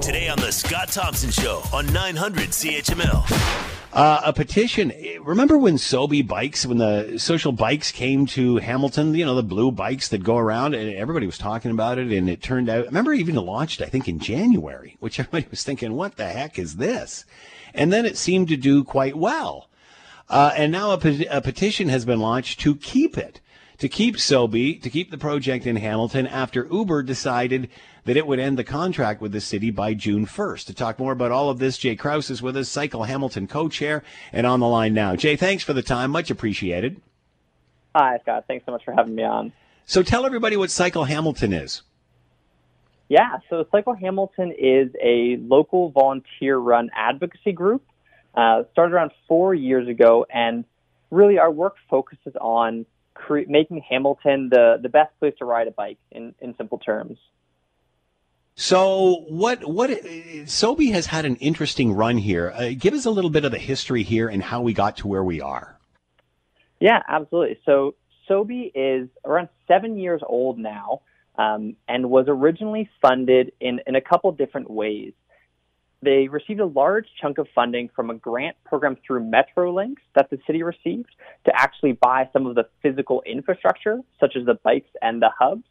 Today on the Scott Thompson Show on 900 CHML. Uh, a petition. Remember when SoBi bikes, when the social bikes came to Hamilton, you know, the blue bikes that go around and everybody was talking about it and it turned out, remember even launched, I think in January, which everybody was thinking, what the heck is this? And then it seemed to do quite well. Uh, and now a, a petition has been launched to keep it to keep SoBi, to keep the project in Hamilton after Uber decided that it would end the contract with the city by June 1st. To talk more about all of this, Jay Kraus is with us, Cycle Hamilton co-chair, and on the line now. Jay, thanks for the time. Much appreciated. Hi, Scott. Thanks so much for having me on. So tell everybody what Cycle Hamilton is. Yeah, so Cycle Hamilton is a local volunteer run advocacy group. Uh, started around four years ago, and really our work focuses on cre- making Hamilton the, the best place to ride a bike in, in simple terms. So what what SoBi has had an interesting run here. Uh, give us a little bit of the history here and how we got to where we are. Yeah, absolutely. So SoBi is around seven years old now, um, and was originally funded in in a couple different ways. They received a large chunk of funding from a grant program through Metrolinx that the city received to actually buy some of the physical infrastructure, such as the bikes and the hubs.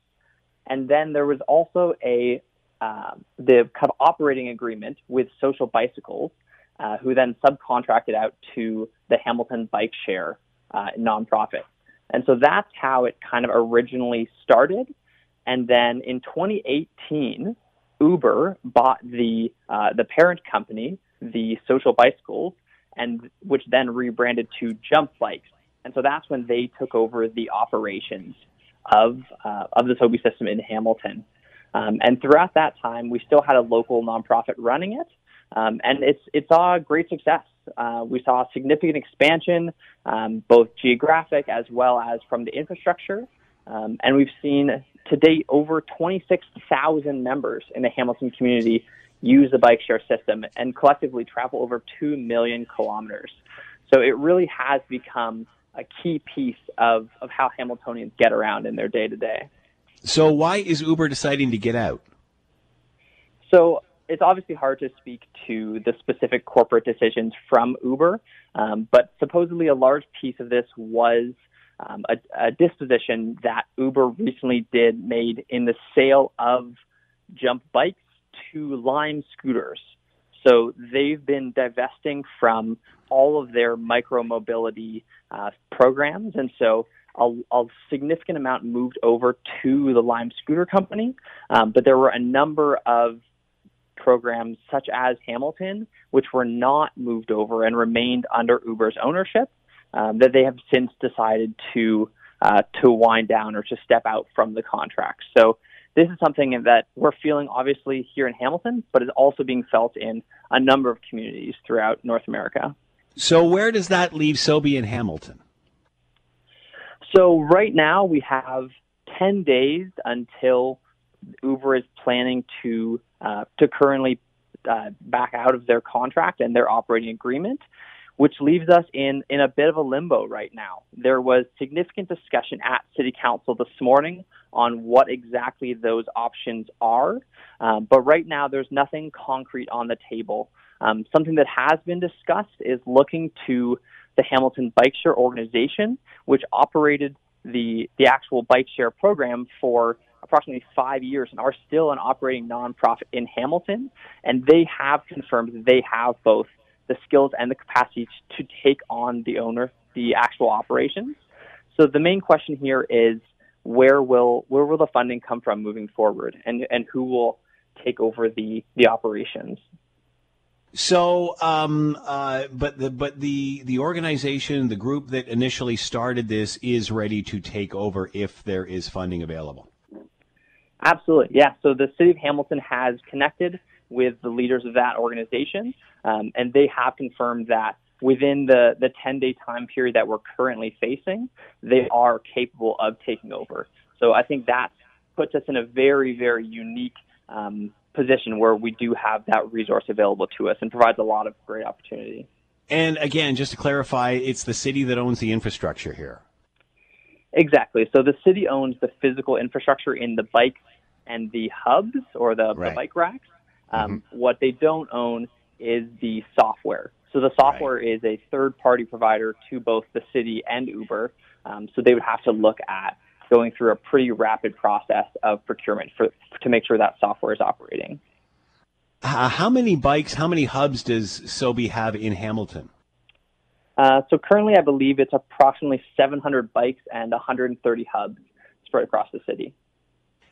And then there was also a uh, the kind of operating agreement with Social Bicycles, uh, who then subcontracted out to the Hamilton Bike Share uh, nonprofit. And so that's how it kind of originally started. And then in 2018, Uber bought the uh, the parent company, the Social Bicycles, and which then rebranded to Jump Bikes. And so that's when they took over the operations of uh, of the SoBi system in Hamilton. Um, and throughout that time, we still had a local nonprofit running it, um, and it's it saw great success. Uh, we saw significant expansion, um, both geographic as well as from the infrastructure. Um, and we've seen to date over 26,000 members in the Hamilton community use the bike share system and collectively travel over 2 million kilometers. So it really has become a key piece of, of how Hamiltonians get around in their day to day. So why is Uber deciding to get out? So it's obviously hard to speak to the specific corporate decisions from Uber, um, but supposedly a large piece of this was um, a, a, disposition that Uber recently did made in the sale of jump bikes to Lime scooters. So they've been divesting from all of their micro mobility uh, programs, and so a, a, significant amount moved over to the Lime Scooter Company. Um, but there were a number of programs, such as Hamilton, which were not moved over and remained under Uber's ownership um, that they have since decided to uh, to wind down or to step out from the contract. So this is something that we're feeling obviously here in Hamilton, but is also being felt in a number of communities throughout North America. So where does that leave SoBi and Hamilton? So right now we have 10 days until Uber is planning to uh, to currently uh, back out of their contract and their operating agreement which leaves us in, in a bit of a limbo right now. There was significant discussion at City Council this morning on what exactly those options are, um, but right now there's nothing concrete on the table. Um, something that has been discussed is looking to the Hamilton Bike Share organization, which operated the, the actual bike share program for approximately five years and are still an operating nonprofit in Hamilton. And they have confirmed that they have both the skills and the capacity to take on the owner, the actual operations. So the main question here is where will where will the funding come from moving forward, and and who will take over the the operations? So, um, uh, but the but the the organization, the group that initially started this, is ready to take over if there is funding available. Absolutely, yeah. So the city of Hamilton has connected with the leaders of that organization, um, and they have confirmed that within the, the 10 day time period that we're currently facing, they are capable of taking over. So I think that puts us in a very, very unique um, position where we do have that resource available to us and provides a lot of great opportunity. And again, just to clarify, it's the city that owns the infrastructure here. Exactly. So the city owns the physical infrastructure in the bikes and the hubs or the, right. the bike racks. Um, mm-hmm. What they don't own is the software. So the software right. is a third-party provider to both the city and Uber. Um, so they would have to look at going through a pretty rapid process of procurement for, to make sure that software is operating. Uh, how many bikes, how many hubs does SoBi have in Hamilton? Uh, so currently, I believe it's approximately 700 bikes and 130 hubs spread across the city.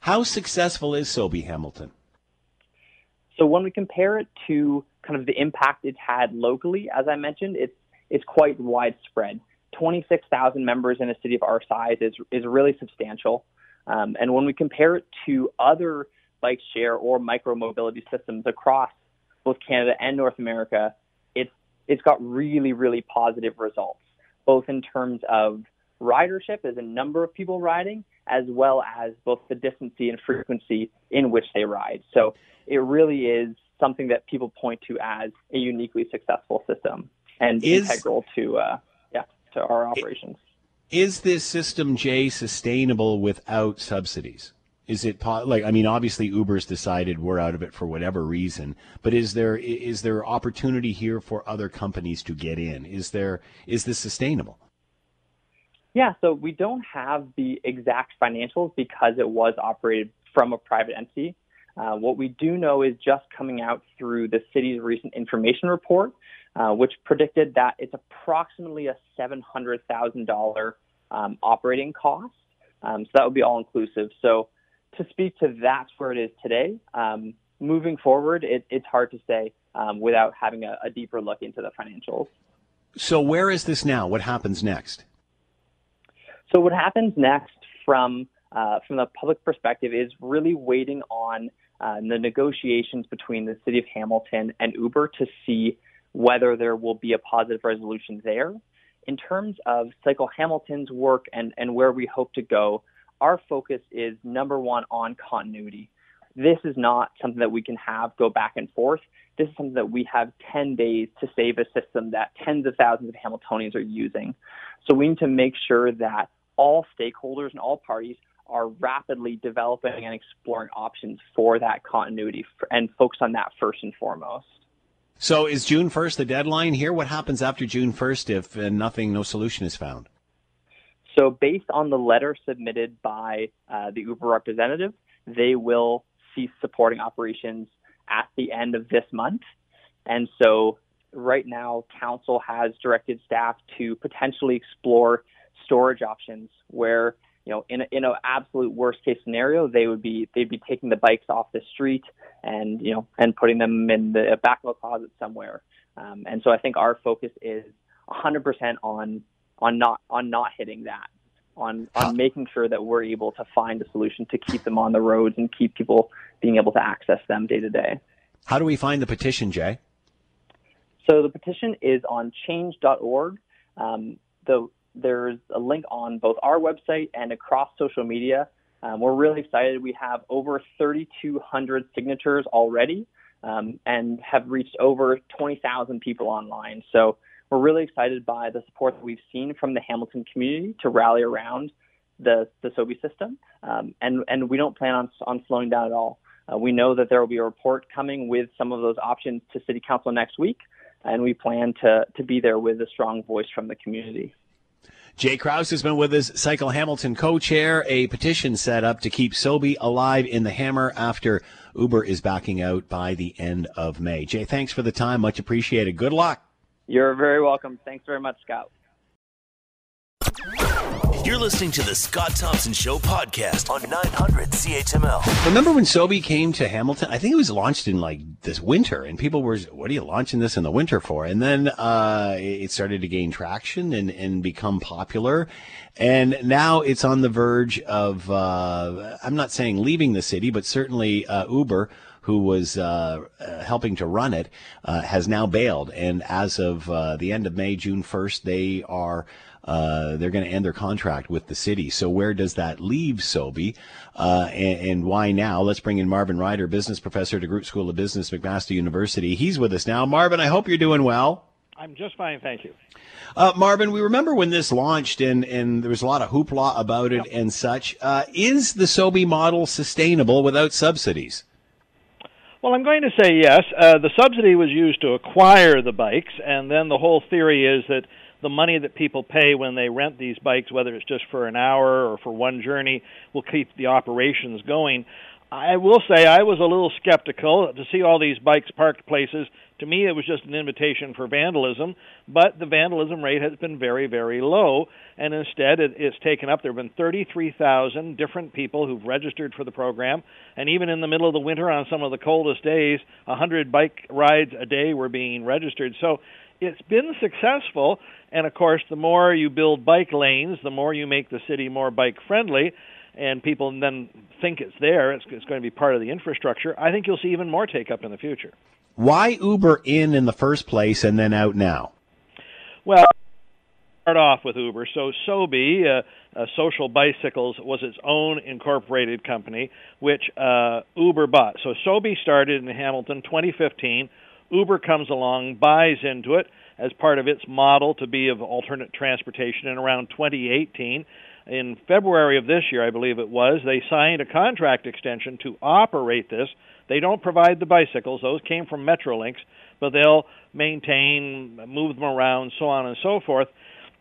How successful is SoBi Hamilton? So when we compare it to kind of the impact it's had locally, as I mentioned, it's it's quite widespread. 26,000 members in a city of our size is is really substantial. Um, and when we compare it to other bike share or micro mobility systems across both Canada and North America, it's it's got really really positive results, both in terms of ridership as a number of people riding, as well as both the distance and frequency in which they ride. So it really is something that people point to as a uniquely successful system and is, integral to uh, to our operations. Is this system Jay sustainable without subsidies? Is it like I mean, obviously Uber's decided we're out of it for whatever reason, but is there is there opportunity here for other companies to get in? Is there is this sustainable? Yeah, so we don't have the exact financials because it was operated from a private entity. Uh, what we do know is just coming out through the city's recent information report, uh, which predicted that it's approximately a $700,000 um, operating cost. Um, so that would be all inclusive. So to speak to that's where it is today, um, moving forward, it, it's hard to say um, without having a, a deeper look into the financials. So where is this now? What happens next? So what happens next from uh, from the public perspective is really waiting on uh, the negotiations between the city of Hamilton and Uber to see whether there will be a positive resolution there. In terms of Cycle Hamilton's work and, and where we hope to go, our focus is number one on continuity. This is not something that we can have go back and forth. This is something that we have 10 days to save a system that tens of thousands of Hamiltonians are using. So we need to make sure that all stakeholders and all parties are rapidly developing and exploring options for that continuity and focus on that first and foremost. So is June 1st the deadline here? What happens after June 1st if uh, nothing, no solution is found? So based on the letter submitted by uh, the Uber representative, they will cease supporting operations at the end of this month. And so right now, council has directed staff to potentially explore storage options where you know, in a, in an absolute worst case scenario, they would be they'd be taking the bikes off the street and you know and putting them in the back of a closet somewhere. Um, and so I think our focus is 100% on on not on not hitting that, on on making sure that we're able to find a solution to keep them on the roads and keep people being able to access them day to day. How do we find the petition, Jay? So the petition is on change.org. Um, the there's a link on both our website and across social media. Um, we're really excited. We have over 3,200 signatures already um, and have reached over 20,000 people online. So we're really excited by the support that we've seen from the Hamilton community to rally around the, the SoBi system. Um, and, and we don't plan on, on slowing down at all. Uh, we know that there will be a report coming with some of those options to City Council next week, and we plan to, to be there with a strong voice from the community. Jay Kraus has been with us, Cycle Hamilton co-chair, a petition set up to keep SoBi alive in the hammer after Uber is backing out by the end of May. Jay, thanks for the time. Much appreciated. Good luck. You're very welcome. Thanks very much, Scott. You're listening to the Scott Thompson Show podcast on 900 CHML. Remember when SoBi came to Hamilton? I think it was launched in like this winter, and people were, "What are you launching this in the winter for?" And then uh, it started to gain traction and and become popular, and now it's on the verge of. Uh, I'm not saying leaving the city, but certainly uh, Uber who was uh, uh, helping to run it, uh, has now bailed. And as of uh, the end of May, June 1st, they are uh, they're going to end their contract with the city. So where does that leave SoBi, uh, and, and, why now? Let's bring in Marvin Ryder, business professor at DeGroote School of Business, McMaster University. He's with us now. Marvin, I hope you're doing well. I'm just fine, thank you. Uh, Marvin, we remember when this launched and, and there was a lot of hoopla about it yep. and such. Uh, is the SoBi model sustainable without subsidies? Well, I'm going to say yes. Uh, the subsidy was used to acquire the bikes, and then the whole theory is that the money that people pay when they rent these bikes, whether it's just for an hour or for one journey, will keep the operations going. I will say I was a little skeptical to see all these bikes parked places. To me, it was just an invitation for vandalism, but the vandalism rate has been very, very low, and instead it, it's taken up. There have been 33,000 different people who've registered for the program, and even in the middle of the winter on some of the coldest days, 100 bike rides a day were being registered. So it's been successful, and of course, the more you build bike lanes, the more you make the city more bike friendly and people then think it's there, it's, it's, going to be part of the infrastructure, I think you'll see even more take up in the future. Why Uber in in the first place and then out now? Well, start off with Uber. So Sobi, uh, uh, Social Bicycles, was its own incorporated company, which uh, Uber bought. So Sobi started in Hamilton 2015. Uber comes along, buys into it as part of its model to be of alternate transportation in around 2018 in February of this year, I believe it was, they signed a contract extension to operate this. They don't provide the bicycles; those came from Metrolinx, but they'll maintain, move them around, so on and so forth.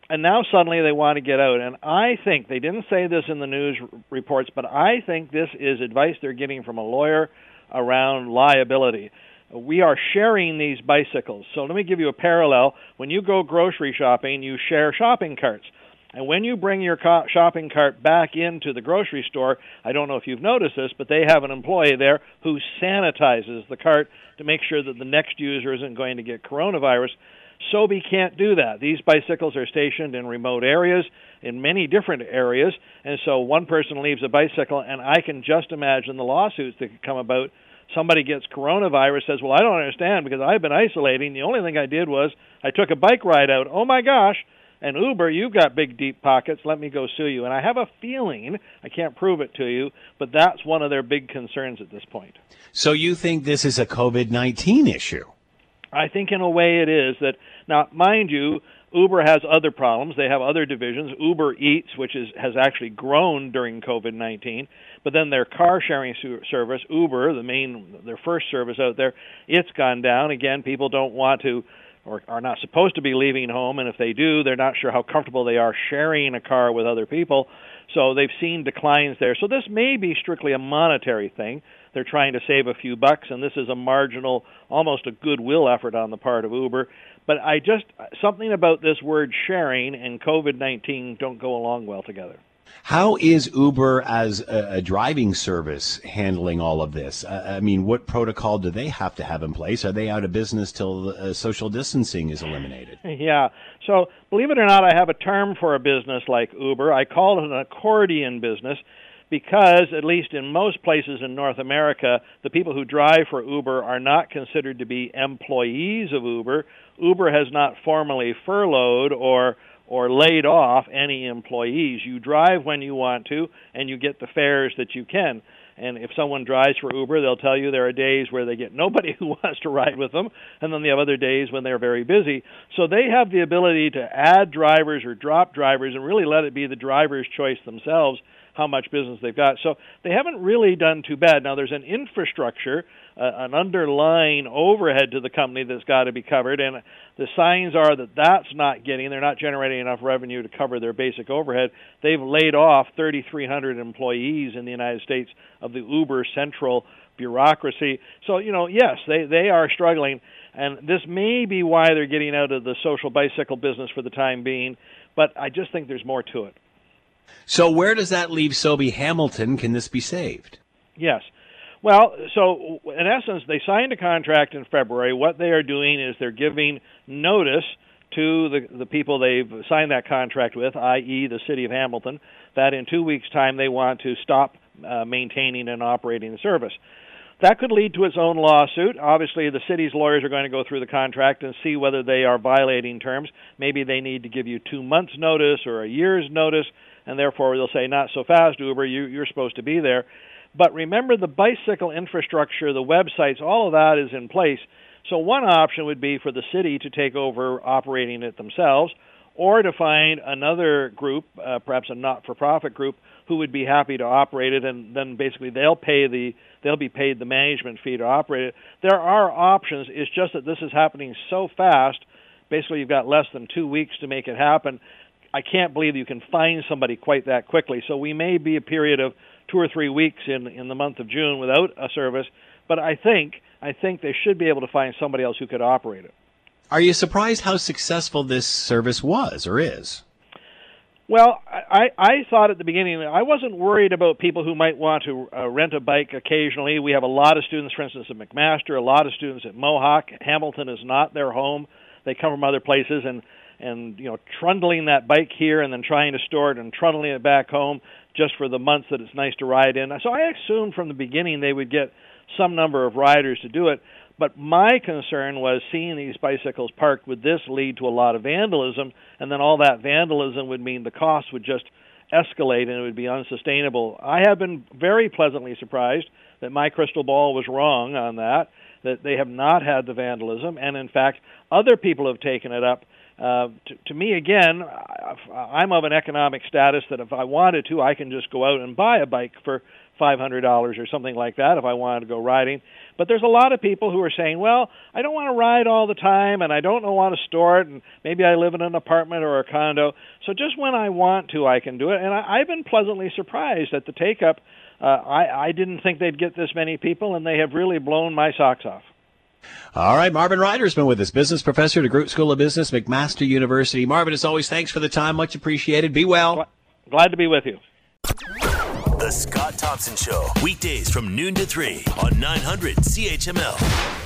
And now suddenly they want to get out. And I think they didn't say this in the news reports, but I think this is advice they're getting from a lawyer around liability we are sharing these bicycles. So let me give you a parallel. When you go grocery shopping, you share shopping carts. And when you bring your co- shopping cart back into the grocery store, I don't know if you've noticed this, but they have an employee there who sanitizes the cart to make sure that the next user isn't going to get coronavirus. Sobi can't do that. These bicycles are stationed in remote areas, in many different areas, and so one person leaves a bicycle, and I can just imagine the lawsuits that could come about. Somebody gets coronavirus, says, Well, I don't understand because I've been isolating. The only thing I did was I took a bike ride out. Oh my gosh, and Uber, you've got big, deep pockets. Let me go sue you. And I have a feeling, I can't prove it to you, but that's one of their big concerns at this point. So you think this is a COVID 19 issue? I think in a way it is. That Now, mind you, Uber has other problems. They have other divisions. Uber Eats, which is, has actually grown during COVID 19. But then their car sharing service, Uber, the main, their first service out there, it's gone down. Again, people don't want to or are not supposed to be leaving home, and if they do, they're not sure how comfortable they are sharing a car with other people. So they've seen declines there. So this may be strictly a monetary thing. They're trying to save a few bucks, and this is a marginal, almost a goodwill effort on the part of Uber. But I just, something about this word sharing and COVID 19 don't go along well together. How is Uber as a, a, driving service handling all of this? I mean, what protocol do they have to have in place? Are they out of business till uh, social distancing is eliminated? Yeah. So, believe it or not, I have a term for a business like Uber. I call it an accordion business because, at least in most places in North America, the people who drive for Uber are not considered to be employees of Uber. Uber has not formally furloughed or or laid off any employees. You drive when you want to, and you get the fares that you can. And if someone drives for Uber, they'll tell you there are days where they get nobody who wants to ride with them, and then they have other days when they're very busy. So they have the ability to add drivers or drop drivers and really let it be the driver's choice themselves how much business they've got. So they haven't really done too bad. Now there's an infrastructure, uh, an underlying overhead to the company that's got to be covered, and the signs are that that's not getting. They're not generating enough revenue to cover their basic overhead. They've laid off 3,300 employees in the United States of the Uber central bureaucracy. So you know, yes, they they are struggling. And this may be why they're getting out of the social bicycle business for the time being, but I just think there's more to it. So where does that leave Sobi Hamilton? Can this be saved? Yes. Well, so in essence, they signed a contract in February. What they are doing is they're giving notice to the the people they've signed that contract with, i.e., the city of Hamilton, that in two weeks' time they want to stop uh, maintaining and operating the service. That could lead to its own lawsuit. Obviously, the city's lawyers are going to go through the contract and see whether they are violating terms. Maybe they need to give you two months' notice or a year's notice and therefore they'll say, not so fast, Uber, you, you're supposed to be there. But remember, the bicycle infrastructure, the websites, all of that is in place. So one option would be for the city to take over operating it themselves, or to find another group, uh, perhaps a not-for-profit group, who would be happy to operate it, and then basically they'll pay the they'll be paid the management fee to operate it. There are options. It's just that this is happening so fast. Basically, you've got less than two weeks to make it happen. I can't believe you can find somebody quite that quickly. So we may be a period of two or three weeks in in the month of June without a service, but I think I think they should be able to find somebody else who could operate it. Are you surprised how successful this service was or is? Well, I, I thought at the beginning I wasn't worried about people who might want to uh, rent a bike occasionally. We have a lot of students, for instance, at McMaster, a lot of students at Mohawk. Hamilton is not their home; they come from other places, and and you know trundling that bike here and then trying to store it and trundling it back home just for the months that it's nice to ride in. So I assumed from the beginning they would get some number of riders to do it. But my concern was seeing these bicycles parked would this lead to a lot of vandalism, and then all that vandalism would mean the cost would just escalate and it would be unsustainable. I have been very pleasantly surprised that my crystal ball was wrong on that, that they have not had the vandalism, and in fact, other people have taken it up. Uh, to, to me, again, I'm of an economic status that if I wanted to, I can just go out and buy a bike for $500 or something like that if I wanted to go riding. But there's a lot of people who are saying, well, I don't want to ride all the time and I don't want to store it and maybe I live in an apartment or a condo. So just when I want to, I can do it. And I, I've been pleasantly surprised at the take up. Uh, I, I didn't think they'd get this many people and they have really blown my socks off. All right, Marvin Ryder's been with us, business professor at DeGroote School of Business, McMaster University. Marvin, as always, thanks for the time. Much appreciated. Be well. Glad to be with you. The Scott Thompson Show, weekdays from noon to 3 on 900 CHML.